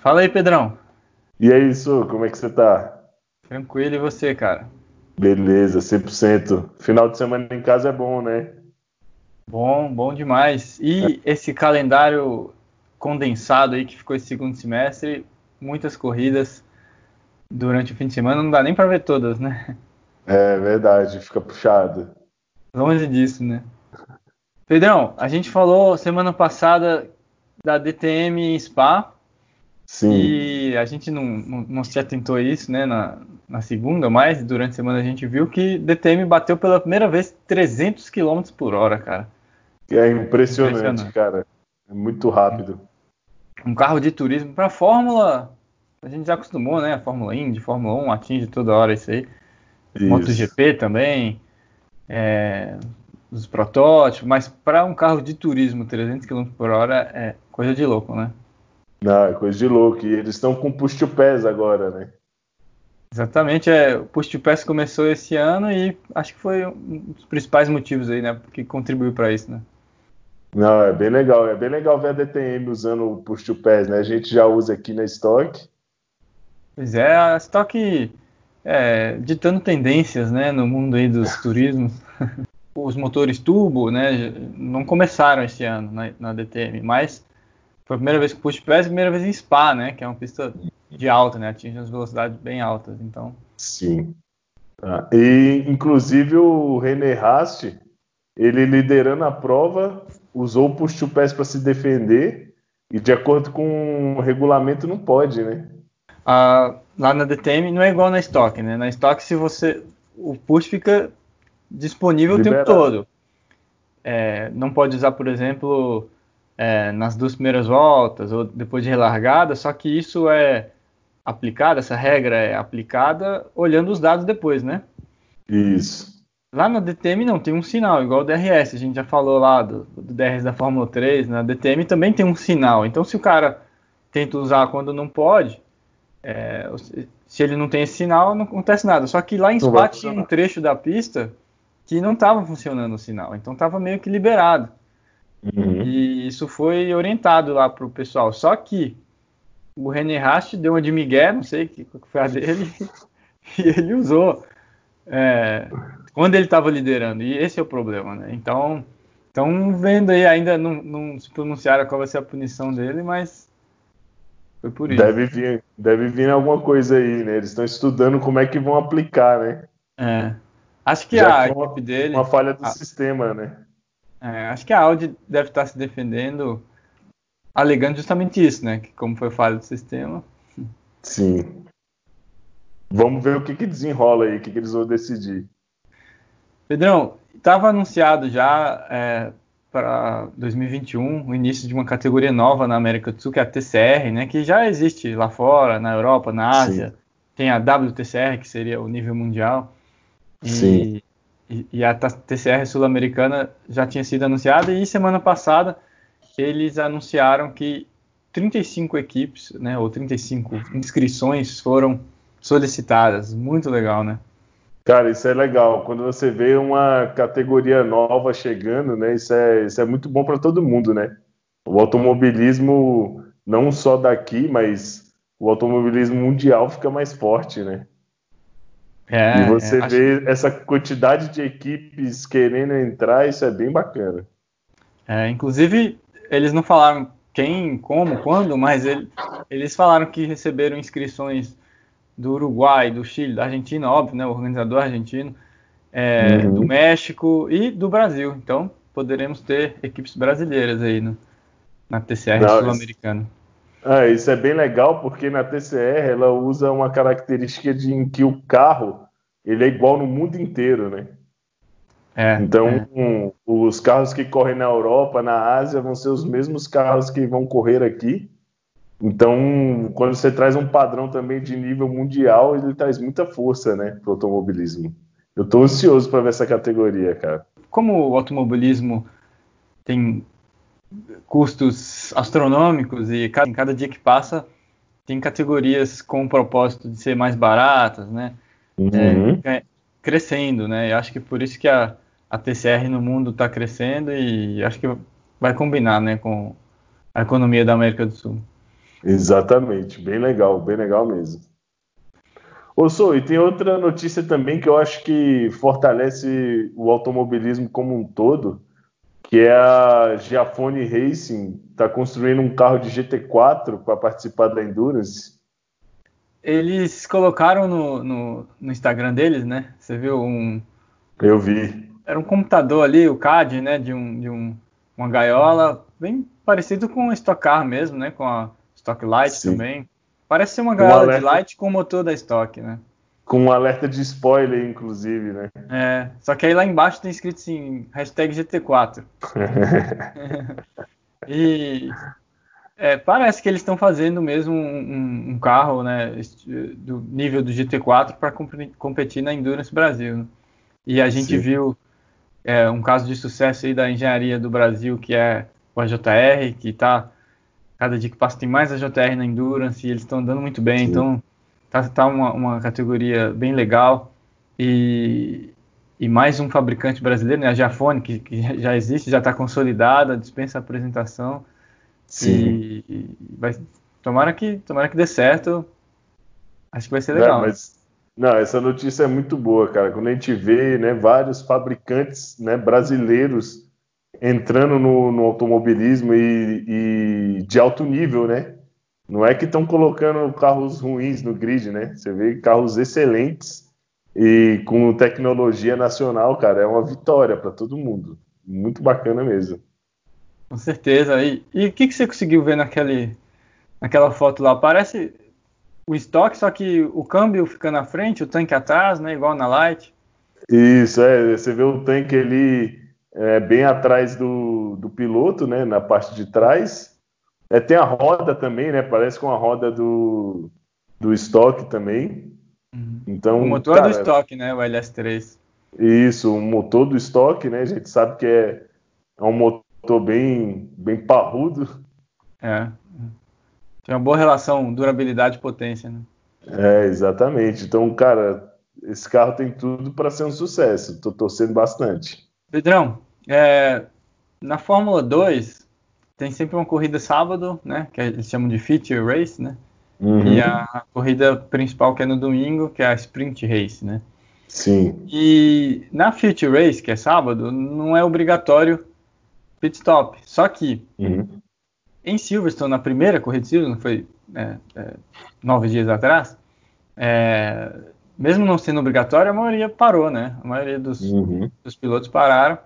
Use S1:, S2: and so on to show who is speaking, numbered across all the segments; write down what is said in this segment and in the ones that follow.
S1: Fala aí, Pedrão.
S2: E aí, Su, como é que você tá?
S1: Tranquilo, e você, cara?
S2: Beleza, 100%. Final de semana em casa é bom, né?
S1: Bom, bom demais. E esse calendário condensado aí que ficou esse segundo semestre, muitas corridas durante o fim de semana, não dá nem para ver todas, né?
S2: É verdade, fica puxado.
S1: Longe disso, né? Pedrão, a gente falou semana passada da DTM em Spa. Sim. E a gente não, não, não se atentou a isso, né, na, na, segunda, mas durante a semana a gente viu que DTM bateu pela primeira vez 300 km por hora, cara.
S2: É impressionante, impressionante. cara. É muito rápido.
S1: Um carro de turismo para Fórmula, a gente já acostumou, né? A Fórmula Indy, Fórmula 1 atinge toda hora isso aí. Isso. MotoGP também. É, os protótipos, mas para um carro de turismo 300 km por hora é coisa de louco, né?
S2: Não, é coisa de louco. E eles estão com push to pass agora, né?
S1: Exatamente, é, o push to pass começou esse ano e acho que foi um dos principais motivos aí, né, que contribuiu para isso, né?
S2: Não, é bem legal, é bem legal ver a DTM usando o push to pass, né? A gente já usa aqui na Stock.
S1: Pois é, a Stock é, ditando tendências, né, no mundo aí dos turismos. os motores turbo, né, não começaram esse ano na, na DTM, mas foi a primeira vez que push pass, a primeira vez em Spa, né, que é uma pista de alta, né, atinge as velocidades bem altas, então.
S2: Sim. Ah, e inclusive o René Rast, ele liderando a prova, usou o push to pass para se defender e de acordo com o regulamento não pode, né?
S1: Ah, lá na DTM não é igual na Stock, né? Na Stock se você o push fica disponível Liberado. o tempo todo. É, não pode usar, por exemplo, é, nas duas primeiras voltas ou depois de relargada, só que isso é aplicado, essa regra é aplicada olhando os dados depois, né?
S2: Isso.
S1: Lá na DTM não tem um sinal, igual o DRS, a gente já falou lá do, do DRS da Fórmula 3, na DTM também tem um sinal. Então se o cara tenta usar quando não pode, é, se ele não tem esse sinal, não acontece nada. Só que lá em Spa tinha um trecho da pista que não estava funcionando o sinal, então estava meio que liberado. Uhum. E isso foi orientado lá para o pessoal. Só que o René Rast deu uma de Miguel, não sei o que foi a dele, e ele usou é, quando ele estava liderando. E esse é o problema, né? Então, estão vendo aí, ainda não, não, se pronunciaram qual vai ser a punição dele, mas foi por isso.
S2: Deve vir, deve vir alguma coisa aí, né? Eles estão estudando como é que vão aplicar, né?
S1: É. Acho que Já a equipe dele.
S2: Uma falha do a, sistema, né?
S1: É, acho que a Audi deve estar se defendendo, alegando justamente isso, né? Que como foi falha do sistema.
S2: Sim. Vamos ver o que, que desenrola aí, o que, que eles vão decidir.
S1: Pedrão, estava anunciado já é, para 2021 o início de uma categoria nova na América do Sul, que é a TCR, né? Que já existe lá fora, na Europa, na Ásia. Sim. Tem a WTCR, que seria o nível mundial.
S2: Sim.
S1: E, a TCR sul-americana já tinha sido anunciada e semana passada eles anunciaram que 35 equipes, né, ou 35 inscrições foram solicitadas. Muito legal, né?
S2: Cara, isso é legal. Quando você vê uma categoria nova chegando, né, isso é, isso é muito bom para todo mundo, né? O automobilismo, não só daqui, mas o automobilismo mundial fica mais forte, né? É, e você é, vê acho... essa quantidade de equipes querendo entrar, isso é bem bacana.
S1: É, inclusive, eles não falaram quem, como, quando, mas ele, eles falaram que receberam inscrições do Uruguai, do Chile, da Argentina, óbvio, né, o organizador argentino, é, uhum. do México e do Brasil. Então, poderemos ter equipes brasileiras aí no, na TCR sul-americana.
S2: Ah, isso é bem legal porque na TCR ela usa uma característica de em que o carro ele é igual no mundo inteiro, né? É, então, é. Um, os carros que correm na Europa, na Ásia, vão ser os mesmos carros que vão correr aqui. Então, quando você traz um padrão também de nível mundial, ele traz muita força, né, para o automobilismo. Eu estou ansioso para ver essa categoria, cara.
S1: Como o automobilismo tem custos astronômicos e cada, cada dia que passa tem categorias com o propósito de ser mais baratas, né? Uhum. É, crescendo, né? E acho que por isso que a, a TCR no mundo está crescendo e acho que vai combinar, né, com a economia da América do Sul.
S2: Exatamente, bem legal, bem legal mesmo. Ô, Sou, e tem outra notícia também que eu acho que fortalece o automobilismo como um todo, que é a Giafone Racing, está construindo um carro de GT4 para participar da Endurance.
S1: Eles colocaram no, no, no, Instagram deles, né? Você viu um.
S2: Eu vi.
S1: Era um computador ali, o CAD, né? De, um, de um, uma gaiola, bem parecido com o Stock Car mesmo, né? Com a Stock Light Sim. também. Parece ser uma gaiola alerta... de light com o motor da Stock, né?
S2: Com um alerta de spoiler, inclusive, né?
S1: É, só que aí lá embaixo tem escrito assim, hashtag GT4. e é, parece que eles estão fazendo mesmo um, um, carro né, do nível do GT4 para competir na Endurance Brasil. Né? E a gente Sim. viu é, um caso de sucesso aí da engenharia do Brasil, que é o AJR, que está cada dia que passa tem mais AJR na Endurance e eles estão andando muito bem. Sim. Então tá, tá uma, uma, categoria bem legal. E, e mais um fabricante brasileiro, né, a Jafone, que, que já existe, já está consolidada, dispensa apresentação. Sim. E, vai, tomara, que, tomara que dê certo. Acho que vai ser legal.
S2: Não, mas, não, essa notícia é muito boa, cara. Quando a gente vê né, vários fabricantes né, brasileiros entrando no, no automobilismo e, e, de alto nível, né? Não é que estão colocando carros ruins no grid, né? Você vê carros excelentes e com tecnologia nacional, cara, é uma vitória para todo mundo. Muito bacana mesmo.
S1: Com certeza. E, o que, que você conseguiu ver naquele, naquela foto lá? Parece o estoque, só que o câmbio fica na frente, o tanque atrás, né? Igual na Light.
S2: Isso, é. Você vê o tanque ali é, bem atrás do, do piloto, né? Na parte de trás. É, tem a roda também, né? Parece com a roda do, do estoque também.
S1: Uhum. Então, o motor cara, do estoque, né? O LS3.
S2: Isso, o motor do estoque, né? A gente sabe que é, é um motor bem, bem parrudo.
S1: É. Tem uma boa relação durabilidade e potência, né?
S2: É, exatamente. Então, cara, esse carro tem tudo para ser um sucesso. Tô torcendo bastante.
S1: Pedrão, é, na Fórmula 2 tem sempre uma corrida sábado, né? Que eles chamam de feature race, né? Uhum. E a corrida principal que é no domingo, que é a sprint race, né?
S2: Sim.
S1: E na feature race, que é sábado, não é obrigatório pit stop. Só que uhum. em Silverstone, na primeira corrida de Silverstone, foi é, é, nove dias atrás, é, mesmo não sendo obrigatório, a maioria parou, né? A maioria dos, uhum. dos pilotos pararam.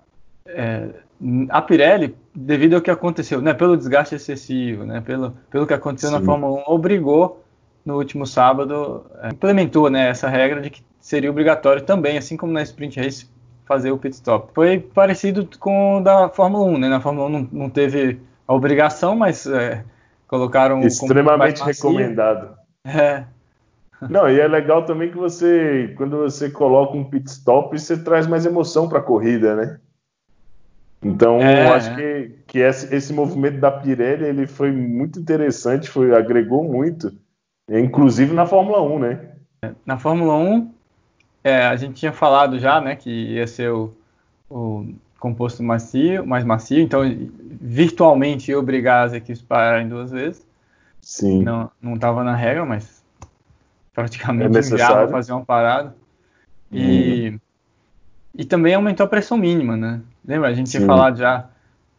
S1: A Pirelli, devido ao que aconteceu, né, pelo desgaste excessivo, né, pelo, pelo que aconteceu Sim. na Fórmula 1, obrigou no último sábado, é, implementou né, essa regra de que seria obrigatório também, assim como na Sprint Race, fazer o pit stop. Foi parecido com o da Fórmula 1, né? Na Fórmula 1 não, não teve a obrigação, mas é, colocaram
S2: extremamente recomendado.
S1: É.
S2: Não, e é legal também que você, quando você coloca um pit stop, você traz mais emoção para a corrida, né? Então, é, acho é. que, que esse, esse, movimento da Pirelli ele foi muito interessante, foi agregou muito, inclusive na Fórmula 1, né?
S1: Na Fórmula 1, é, a gente tinha falado já, né, que ia ser o, o composto macio, mais macio, então virtualmente ia obrigar as equipes a pararem duas vezes.
S2: Sim.
S1: Não estava na regra, mas praticamente é fazer uma parada. E, hum. e também aumentou a pressão mínima, né? Lembra? A gente Sim. tinha falado já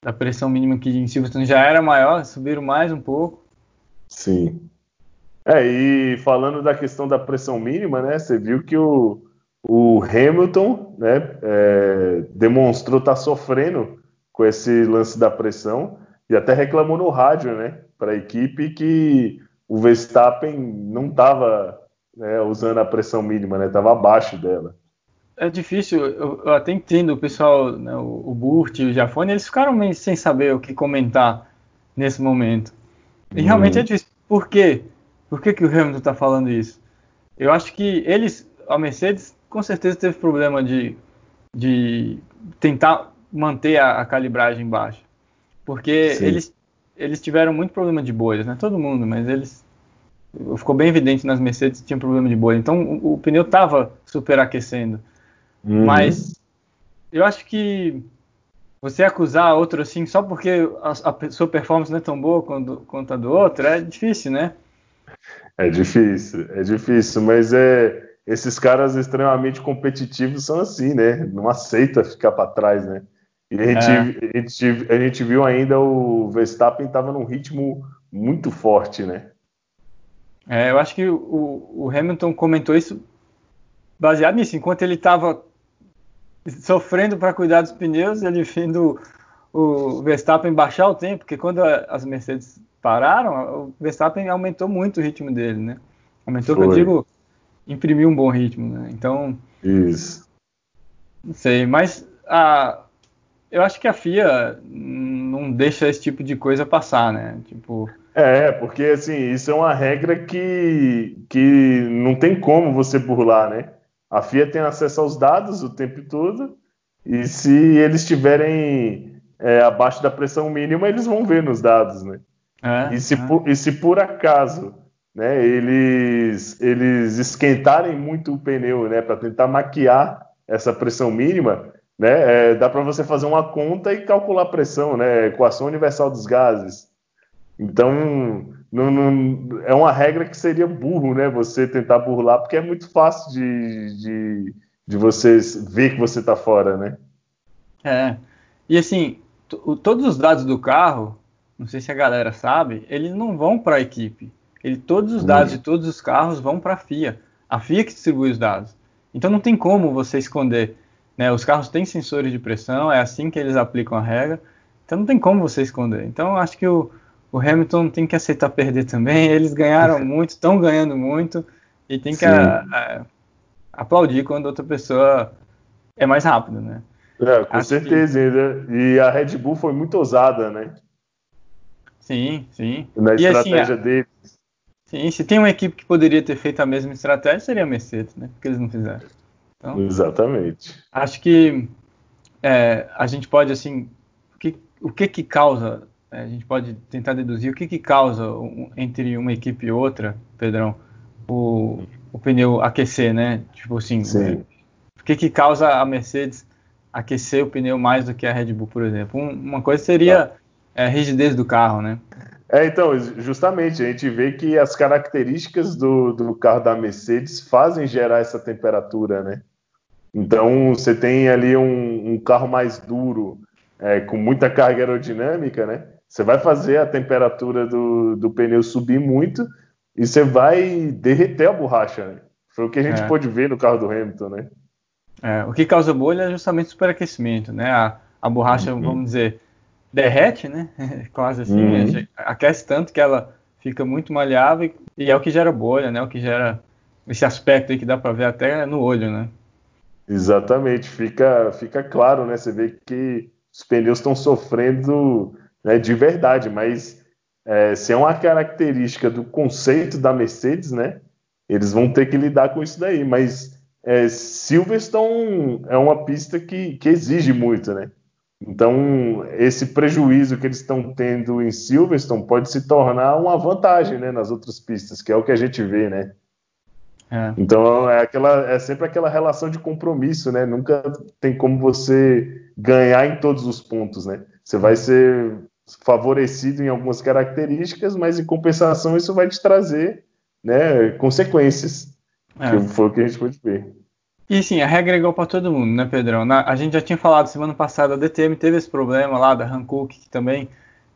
S1: da pressão mínima que em Silverstone já era maior, subiram mais um pouco.
S2: Sim. É, e falando da questão da pressão mínima, né? Você viu que o, o Hamilton né, é, demonstrou estar tá sofrendo com esse lance da pressão e até reclamou no rádio né, para a equipe que o Verstappen não estava né, usando a pressão mínima, estava né, abaixo dela.
S1: É difícil, eu, eu até entendo o pessoal, né, o, o Burt e o Jafone, eles ficaram meio sem saber o que comentar nesse momento. E hum. realmente é difícil. Por quê? Por que, que o Hamilton está falando isso? Eu acho que eles, a Mercedes com certeza teve problema de, de tentar manter a, a calibragem baixa. Porque eles, eles tiveram muito problema de bolhas, né? Todo mundo, mas eles. Ficou bem evidente nas Mercedes que tinha problema de bolha. Então o, o pneu estava superaquecendo. Uhum. Mas eu acho que você acusar outro assim só porque a, a sua performance não é tão boa quanto, quanto a do outro é difícil, né?
S2: É difícil, é difícil, mas é esses caras extremamente competitivos são assim, né? Não aceita ficar para trás, né? E a gente, é. a, gente, a gente viu ainda o Verstappen estava num ritmo muito forte, né?
S1: É, eu acho que o, o Hamilton comentou isso baseado nisso. Enquanto ele estava sofrendo para cuidar dos pneus, ele vendo o Verstappen baixar o tempo, porque quando as Mercedes pararam, o Verstappen aumentou muito o ritmo dele, né? Aumentou, que eu digo, imprimiu um bom ritmo, né? Então.
S2: Isso.
S1: Não sei, mas a, eu acho que a FIA não deixa esse tipo de coisa passar, né? Tipo.
S2: É, porque assim, isso é uma regra que, que não tem como você burlar, né? A FIA tem acesso aos dados o tempo todo, e se eles estiverem é, abaixo da pressão mínima, eles vão ver nos dados, né? É, e, se é. por, e se por acaso né, eles, eles esquentarem muito o pneu né, para tentar maquiar essa pressão mínima, né, é, dá para você fazer uma conta e calcular a pressão, né, equação universal dos gases. Então, não, não, é uma regra que seria burro né, você tentar burlar, porque é muito fácil de, de, de você ver que você está fora. Né?
S1: É, e assim, todos os dados do carro, não sei se a galera sabe, eles não vão para a equipe ele, todos os dados de todos os carros vão para a FIA. A FIA que distribui os dados. Então não tem como você esconder. Né? Os carros têm sensores de pressão, é assim que eles aplicam a regra. Então não tem como você esconder. Então acho que o, o Hamilton tem que aceitar perder também. Eles ganharam muito, estão ganhando muito e tem que a, a, aplaudir quando outra pessoa é mais rápido, né?
S2: É, com Acho certeza. Que... E a Red Bull foi muito ousada, né?
S1: Sim, sim.
S2: Na e assim, estratégia assim, deles.
S1: Sim, se tem uma equipe que poderia ter feito a mesma estratégia, seria a Mercedes, né? Porque eles não fizeram.
S2: Então, Exatamente.
S1: Acho que é, a gente pode, assim, o que, o que que causa, a gente pode tentar deduzir o que que causa um, entre uma equipe e outra, Pedrão, o, o pneu aquecer, né? Tipo assim,
S2: Sim.
S1: o que que causa a Mercedes aquecer o pneu mais do que a Red Bull, por exemplo? Um, uma coisa seria é, a rigidez do carro, né?
S2: É, então, justamente, a gente vê que as características do, do carro da Mercedes fazem gerar essa temperatura, né? Então, você tem ali um, um carro mais duro, é, com muita carga aerodinâmica, né? Você vai fazer a temperatura do, do pneu subir muito e você vai derreter a borracha, né? Foi o que a gente é. pôde ver no carro do Hamilton, né?
S1: É, o que causa bolha é justamente o superaquecimento, né? A, a borracha, uhum. vamos dizer, derrete, né? Quase assim, uhum. né? aquece tanto que ela fica muito maleável e é o que gera bolha, né? O que gera esse aspecto aí que dá para ver até no olho, né?
S2: Exatamente, fica, fica claro, né? Você vê que os pneus estão sofrendo né, de verdade, mas é, se é uma característica do conceito da Mercedes, né? Eles vão ter que lidar com isso daí, mas é, Silverstone é uma pista que, que exige muito, né? Então, esse prejuízo que eles estão tendo em Silverstone pode se tornar uma vantagem né, nas outras pistas, que é o que a gente vê, né? É. Então, é, aquela, é sempre aquela relação de compromisso, né? Nunca tem como você ganhar em todos os pontos, né? Você vai ser favorecido em algumas características, mas em compensação isso vai te trazer né, consequências, é. que foi o que a gente pode ver.
S1: E sim, a regra é igual para todo mundo, né, Pedrão? Na, a gente já tinha falado semana passada, a DTM teve esse problema lá da Hankook, que também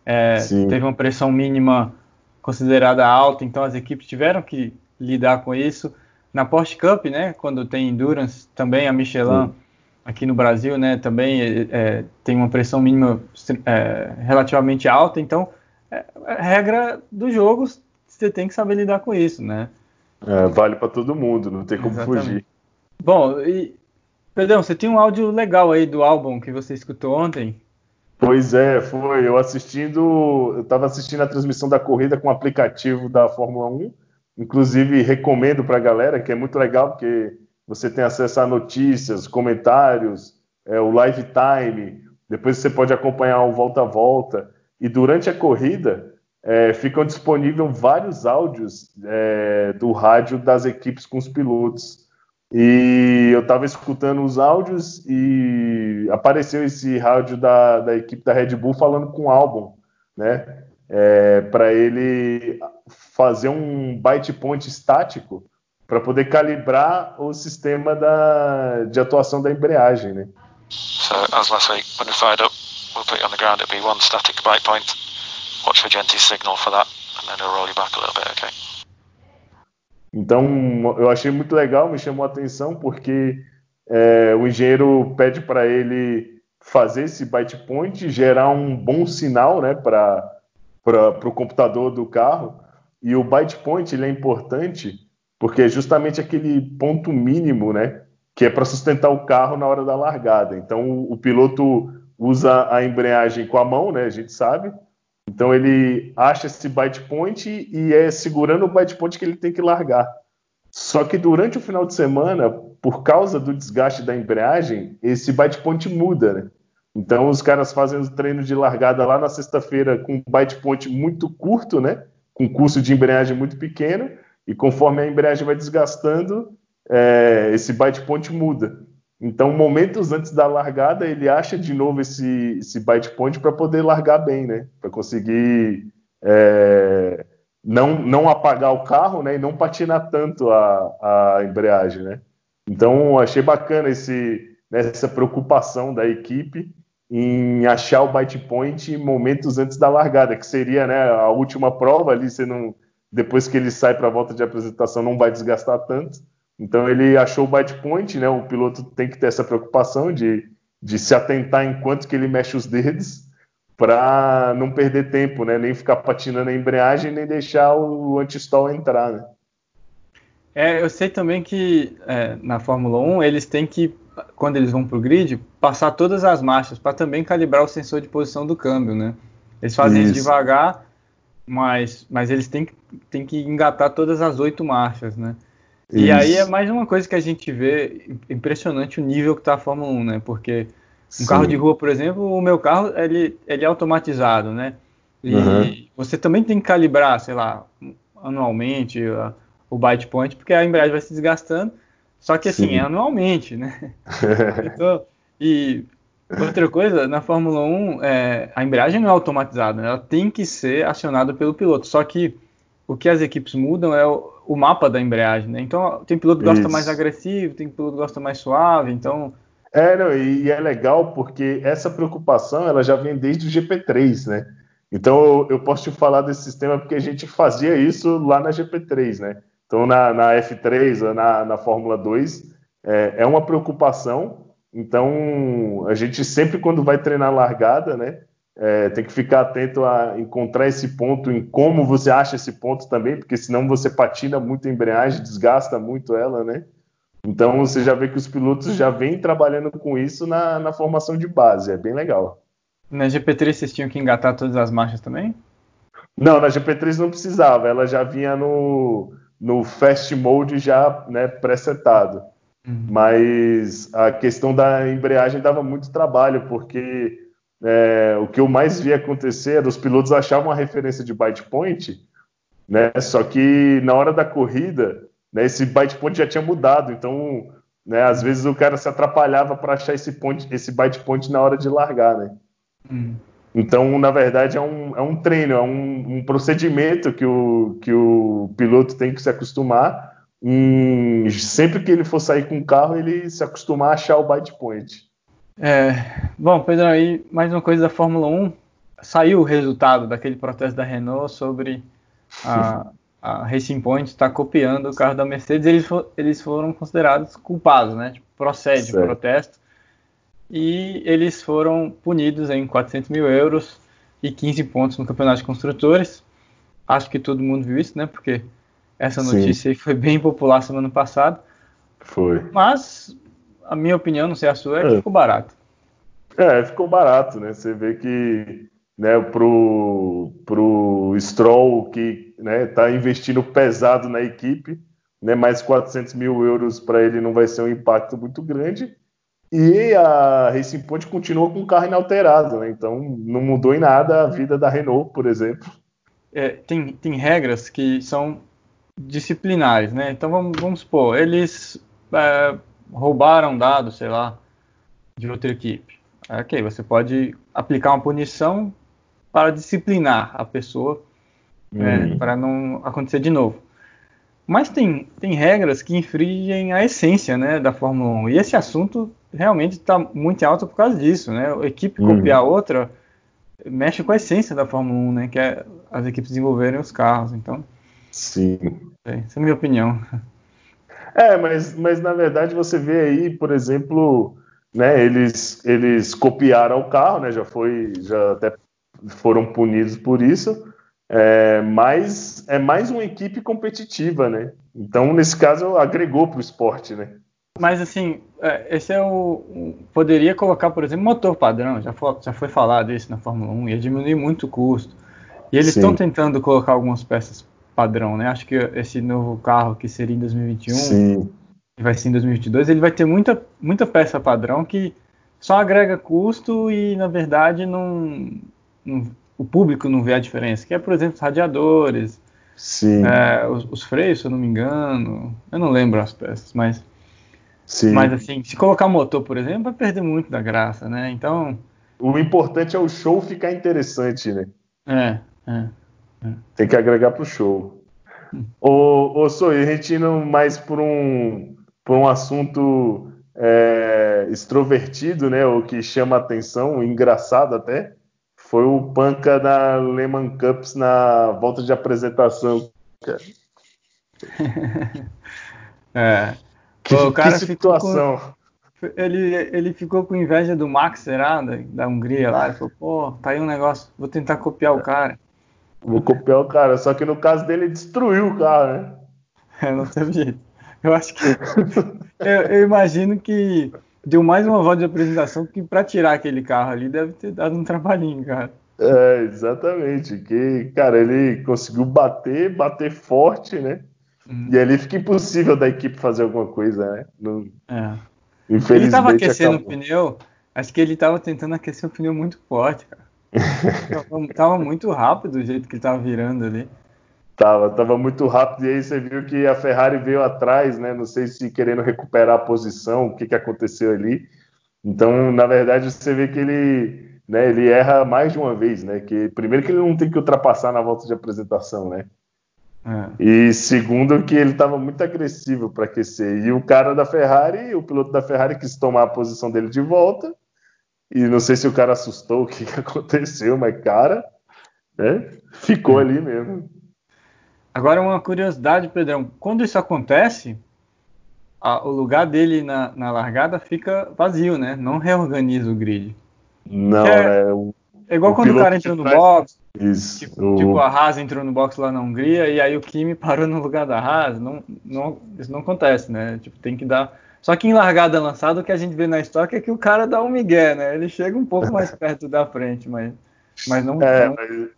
S1: é, teve uma pressão mínima considerada alta, então as equipes tiveram que lidar com isso. Na Porsche Cup, né, quando tem Endurance, também a Michelin sim. Aqui no Brasil, né, também é, é tem uma pressão mínima é, relativamente alta, então é, a regra do jogo, você tem que saber lidar com isso, né?
S2: É, vale para todo mundo, não tem como Exatamente. fugir.
S1: Bom, e Pedrão, você tinha um áudio legal aí do álbum que você escutou ontem.
S2: Pois é, foi. Eu assistindo, eu estava assistindo a transmissão da corrida com o aplicativo da Fórmula 1. Inclusive, recomendo para a galera, que é muito legal, porque você tem acesso a notícias, comentários, é, o live time. Depois você pode acompanhar o volta a volta. E durante a corrida, é, ficam disponíveis vários áudios é, do rádio das equipes com os pilotos. E eu estava escutando os áudios e apareceu esse áudio da, da equipe da Red Bull falando com o Albon, né? É, para ele fazer um byte point estático para poder calibrar o sistema da, de atuação da embreagem, né?
S3: So as last week, when we fired up, we'll put you on the ground. It'll be one static byte point. Watch for Genti's signal for that, and then roll you back a little bit. Okay.
S2: Então, eu achei muito legal, me chamou a atenção, porque é, o engenheiro pede para ele fazer esse byte point, gerar um bom sinal né, para o computador do carro. E o byte point ele é importante porque é justamente aquele ponto mínimo né, que é para sustentar o carro na hora da largada. Então, o, o piloto usa a embreagem com a mão, né, a gente sabe, então ele acha esse byte point e é segurando o byte point que ele tem que largar. Só que durante o final de semana, por causa do desgaste da embreagem, esse byte point muda, né? Então os caras fazem o treino de largada lá na sexta-feira com um byte point muito curto, né? Com curso de embreagem muito pequeno, e conforme a embreagem vai desgastando, é, esse byte point muda. Então, momentos antes da largada, ele acha de novo esse, esse byte point para poder largar bem, né? Para conseguir é, não, não apagar o carro, né? E não patinar tanto a, a embreagem, né? Então, achei bacana esse, essa preocupação da equipe em achar o byte point momentos antes da largada, que seria né, a última prova ali, você não, depois que ele sai para a volta de apresentação, não vai desgastar tanto. Então ele achou o byte point, né? O piloto tem que ter essa preocupação de, de se atentar enquanto que ele mexe os dedos para não perder tempo, né? Nem ficar patinando a embreagem, nem deixar o antistol entrar, né?
S1: É, eu sei também que é, na Fórmula 1 eles têm que, quando eles vão para o grid, passar todas as marchas para também calibrar o sensor de posição do câmbio, né? Eles fazem isso, isso devagar, mas, mas eles têm, têm que engatar todas as oito marchas, né? E Isso. aí é mais uma coisa que a gente vê impressionante o nível que está a Fórmula 1, né? Porque um Sim. carro de rua, por exemplo, o meu carro ele, ele é automatizado, né? E uhum. você também tem que calibrar, sei lá, anualmente a, o byte point, porque a embreagem vai se desgastando. Só que assim, Sim. é anualmente, né? então, e outra coisa, na Fórmula 1, é, a embreagem não é automatizada, né? ela tem que ser acionada pelo piloto. Só que o que as equipes mudam é o, o mapa da embreagem, né? Então tem piloto que gosta Isso. mais agressivo, tem piloto que gosta mais suave, então.
S2: É, não, e é legal porque essa preocupação ela já vem desde o GP3, né? Então eu, eu posso te falar desse sistema porque a gente fazia isso lá na GP3, né? Então na, na F3, na, na Fórmula 2, é, é uma preocupação. Então a gente sempre quando vai treinar largada, né? É, tem que ficar atento a encontrar esse ponto, em como você acha esse ponto também, porque senão você patina muito a embreagem, desgasta muito ela, né? Então você já vê que os pilotos já vêm trabalhando com isso na, na formação de base, é bem legal.
S1: Na GP3 vocês tinham que engatar todas as marchas também?
S2: Não, na GP3 não precisava, ela já vinha no, no Fast Mode já né, pré-setado. Uhum. Mas a questão da embreagem dava muito trabalho, porque é, o que eu mais vi acontecer era os pilotos achavam a referência de byte point, né? Só que na hora da corrida, né, esse byte point já tinha mudado, então, né, às vezes o cara se atrapalhava para achar esse point, esse byte point na hora de largar, né? Hum. Então, na verdade, é um, é um treino, é um, um, procedimento que o, que o piloto tem que se acostumar. Em, sempre que ele for sair com o carro, ele se acostumar a achar o byte point.
S1: É, bom, Pedro, aí mais uma coisa da Fórmula 1. Saiu o resultado daquele protesto da Renault sobre a, a Racing Point estar tá copiando o carro da Mercedes. Eles, for, eles foram considerados culpados, né? Tipo, procede certo. o protesto. E eles foram punidos em 400 mil euros e 15 pontos no campeonato de construtores. Acho que todo mundo viu isso, né? Porque essa notícia foi bem popular semana passada.
S2: Foi.
S1: Mas a minha opinião, não sei a sua, é, é. que ficou barato.
S2: É, ficou barato, né? Você vê que né, pro, pro Stroll, que né, tá investindo pesado na equipe, né, mais 400 mil euros para ele não vai ser um impacto muito grande. E a Racing Point continua com o carro inalterado, né? Então não mudou em nada a vida da Renault, por exemplo.
S1: É, tem, tem regras que são disciplinares, né? Então vamos, vamos supor, eles é, roubaram dados, sei lá, de outra equipe. É, ok, você pode aplicar uma punição para disciplinar a pessoa hum. para não acontecer de novo. Mas tem, tem regras que infringem a essência né, da Fórmula 1. E esse assunto realmente está muito alto por causa disso. Né? A equipe uhum. copiar outra mexe com a essência da Fórmula 1, né? que é as equipes desenvolverem os carros. Então,
S2: Sim.
S1: Essa é a minha opinião.
S2: É, mas, mas na verdade você vê aí, por exemplo, né, eles, eles copiaram o carro, né, já foi, já até foram punidos por isso. É, mas é mais uma equipe competitiva, né? Então, nesse caso, agregou para o esporte, né?
S1: Mas assim, é, esse é o. Poderia colocar, por exemplo, motor padrão, já foi, já foi falado isso na Fórmula 1, ia diminuir muito o custo. E eles estão tentando colocar algumas peças padrão, né? Acho que esse novo carro que seria em 2021 Sim. e vai ser em 2022, ele vai ter muita, muita peça padrão que só agrega custo e, na verdade, não, não o público não vê a diferença, que é, por exemplo, os radiadores, é, os, os, freios, se eu não me engano, eu não lembro as peças, mas, Sim. mas assim, se colocar motor, por exemplo, vai perder muito da graça, né? Então,
S2: o importante é o show ficar interessante, né?
S1: É, é. É.
S2: Tem que agregar pro show. Ô, ô a gente indo mais por um, por um assunto é, extrovertido, né? O que chama atenção, engraçado até foi o Panca da Lehman Cups na volta de apresentação.
S1: é.
S2: Que, Pô, que situação.
S1: Com, ele, ele ficou com inveja do Max será, da, da Hungria lá. Ele falou, pô, tá aí um negócio, vou tentar copiar o cara.
S2: Vou copiar o cara, só que no caso dele ele destruiu o cara, né?
S1: É, não teve jeito. Eu acho que. eu, eu imagino que deu mais uma volta de apresentação que para tirar aquele carro ali deve ter dado um trabalhinho, cara.
S2: É, exatamente. Que, cara, ele conseguiu bater, bater forte, né? Uhum. E ali fica impossível da equipe fazer alguma coisa, né?
S1: Não... É. Infelizmente, ele estava aquecendo acabou. o pneu, acho que ele estava tentando aquecer o pneu muito forte, cara. Tava muito rápido o jeito que ele tava virando ali.
S2: Tava, tava muito rápido e aí você viu que a Ferrari veio atrás, né? Não sei se querendo recuperar a posição, o que, que aconteceu ali. Então, na verdade, você vê que ele, né, ele erra mais de uma vez, né? Que primeiro que ele não tem que ultrapassar na volta de apresentação, né? É. E segundo que ele estava muito agressivo para aquecer. E o cara da Ferrari, o piloto da Ferrari quis tomar a posição dele de volta. E não sei se o cara assustou o que, que aconteceu, mas cara, né, ficou ali mesmo.
S1: Agora, uma curiosidade, Pedrão: quando isso acontece, a, o lugar dele na, na, largada fica vazio, né? Não reorganiza o grid.
S2: Não, é, é, o,
S1: é igual o quando o cara entrou no box.
S2: Isso,
S1: tipo, o... tipo, a Haas entrou no box lá na Hungria e aí o Kimi parou no lugar da Haas. Não, não, isso não acontece, né? Tipo, tem que dar. Só que em largada lançada, o que a gente vê na história é que o cara dá um migué, né? Ele chega um pouco mais perto da frente, mas, mas não.
S2: É,
S1: não...
S2: Mas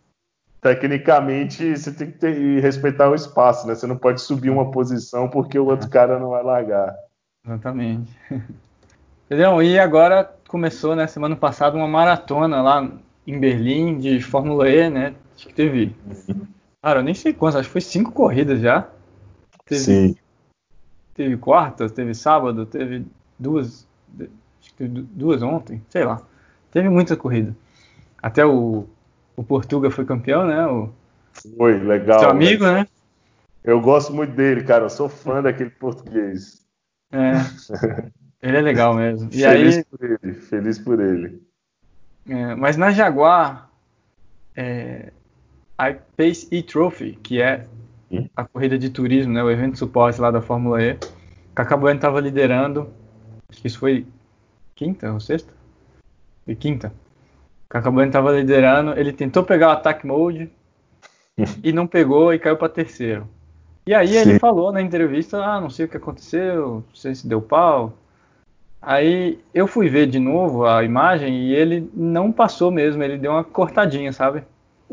S2: tecnicamente você tem que ter, respeitar o espaço, né? Você não pode subir uma posição porque o outro cara não vai largar.
S1: Exatamente. Entendeu? E agora começou, né, semana passada, uma maratona lá em Berlim de Fórmula E, né? Acho que teve. Cara, eu nem sei quantas, acho que foi cinco corridas já.
S2: Teve, Sim.
S1: Teve quarta, teve sábado, teve duas. Acho que teve duas ontem, sei lá. Teve muita corrida. Até o o Portuga foi campeão, né? O...
S2: Foi, legal.
S1: Seu amigo, né?
S2: Eu gosto muito dele, cara. Eu sou fã daquele português.
S1: É. Ele é legal mesmo.
S2: E feliz aí... por ele, feliz por ele.
S1: É, mas na Jaguar, é, a Pace E-Trophy, que é? A corrida de turismo, né, o evento de suporte lá da Fórmula E, Cacabueno estava liderando, acho que isso foi quinta ou sexta? Foi quinta. Cacabueno estava liderando, ele tentou pegar o attack mode e não pegou e caiu para terceiro. E aí Sim. ele falou na entrevista, ah, não sei o que aconteceu, não sei se deu pau. Aí eu fui ver de novo a imagem e ele não passou mesmo, ele deu uma cortadinha, sabe?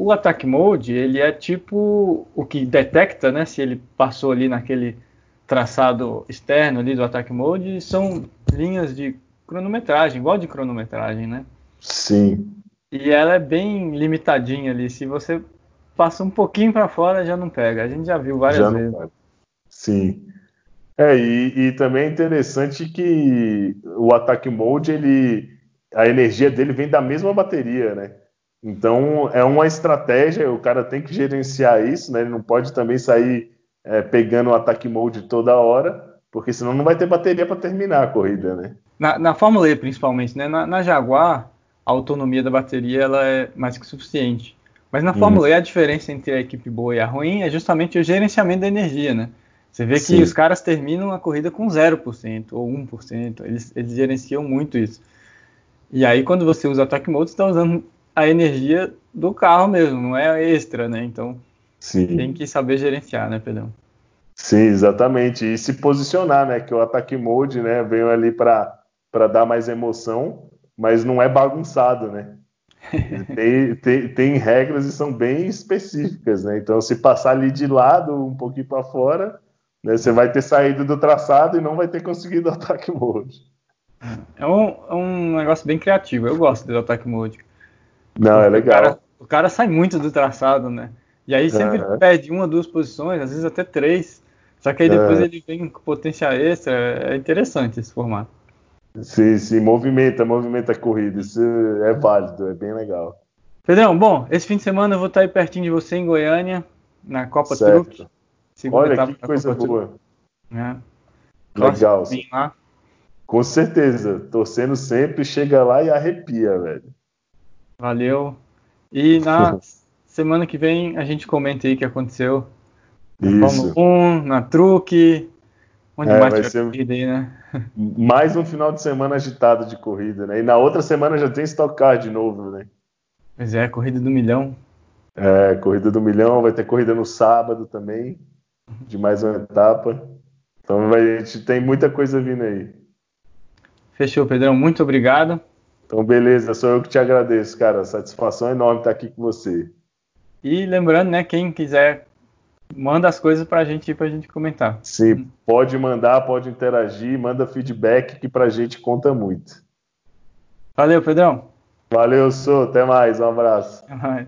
S1: O attack mode, ele é tipo o que detecta, né, se ele passou ali naquele traçado externo ali do attack mode, são linhas de cronometragem, igual de cronometragem, né?
S2: Sim.
S1: E ela é bem limitadinha ali. Se você passa um pouquinho para fora, já não pega. A gente já viu várias já vezes.
S2: Sim. É, e, e, também é interessante que o Attack Mode, ele, a energia dele vem da mesma bateria, né? Então é uma estratégia, o cara tem que gerenciar isso, né? Ele não pode também sair é, pegando o Attack Mode toda hora, porque senão não vai ter bateria para terminar a corrida, né?
S1: Na, na Fórmula E, principalmente, né? Na, na, Jaguar, a autonomia da bateria ela é mais que suficiente. Mas na Fórmula E, a diferença entre a equipe boa e a ruim é justamente o gerenciamento da energia, né? Você vê Sim. que os caras terminam a corrida com 0% ou 1%. Eles, eles gerenciam muito isso. E aí, quando você usa Attack Mode, você está usando a energia do carro mesmo, não é extra, né? Então, Sim. tem que saber gerenciar, né, Pedrão?
S2: Sim, exatamente. E se posicionar, né? Que o Attack Mode, né, veio ali para dar mais emoção, mas não é bagunçado, né? tem, tem, tem, regras e são bem específicas, né? Então, se passar ali de lado, um pouquinho para fora, né, você vai ter saído do traçado e não vai ter conseguido o Attack Mode.
S1: É um, é um negócio bem criativo. Eu gosto do Attack Mode.
S2: Não, é legal.
S1: O cara, o cara, sai muito do traçado, né? E aí sempre uhum. perde uma, duas posições, às vezes até três. Só que aí depois uhum. ele vem com potência extra. É interessante esse formato.
S2: Sim, sim, movimenta, movimenta a corrida. Isso é válido, é bem legal.
S1: Pedrão, bom, esse fim de semana eu vou estar aí pertinho de você em Goiânia, na Copa
S2: certo. Truck. Olha que coisa boa. É. Legal. Lá. Com certeza. Torcendo sempre, chega lá e arrepia, velho.
S1: Valeu. E na semana que vem a gente comenta aí o que aconteceu. Na Fórmula 1, na truque. Onde é, mais vai ser corrida aí, né?
S2: Mais um final de semana agitado de corrida, né? E na outra semana já tem Stock Car de novo, né?
S1: Pois é, corrida do milhão.
S2: É, corrida do milhão, vai ter corrida no sábado também, de mais uma etapa. Então a gente tem muita coisa vindo aí.
S1: Fechou, Pedrão. Muito obrigado.
S2: Então, beleza, sou eu que te agradeço, cara. Satisfação enorme estar aqui com você.
S1: E lembrando, né, quem quiser, manda as coisas para a gente para a gente comentar.
S2: Sim, pode mandar, pode interagir, manda feedback que para a gente conta muito.
S1: Valeu, Pedrão.
S2: Valeu, sou. Até mais. Um abraço.
S1: Até mais.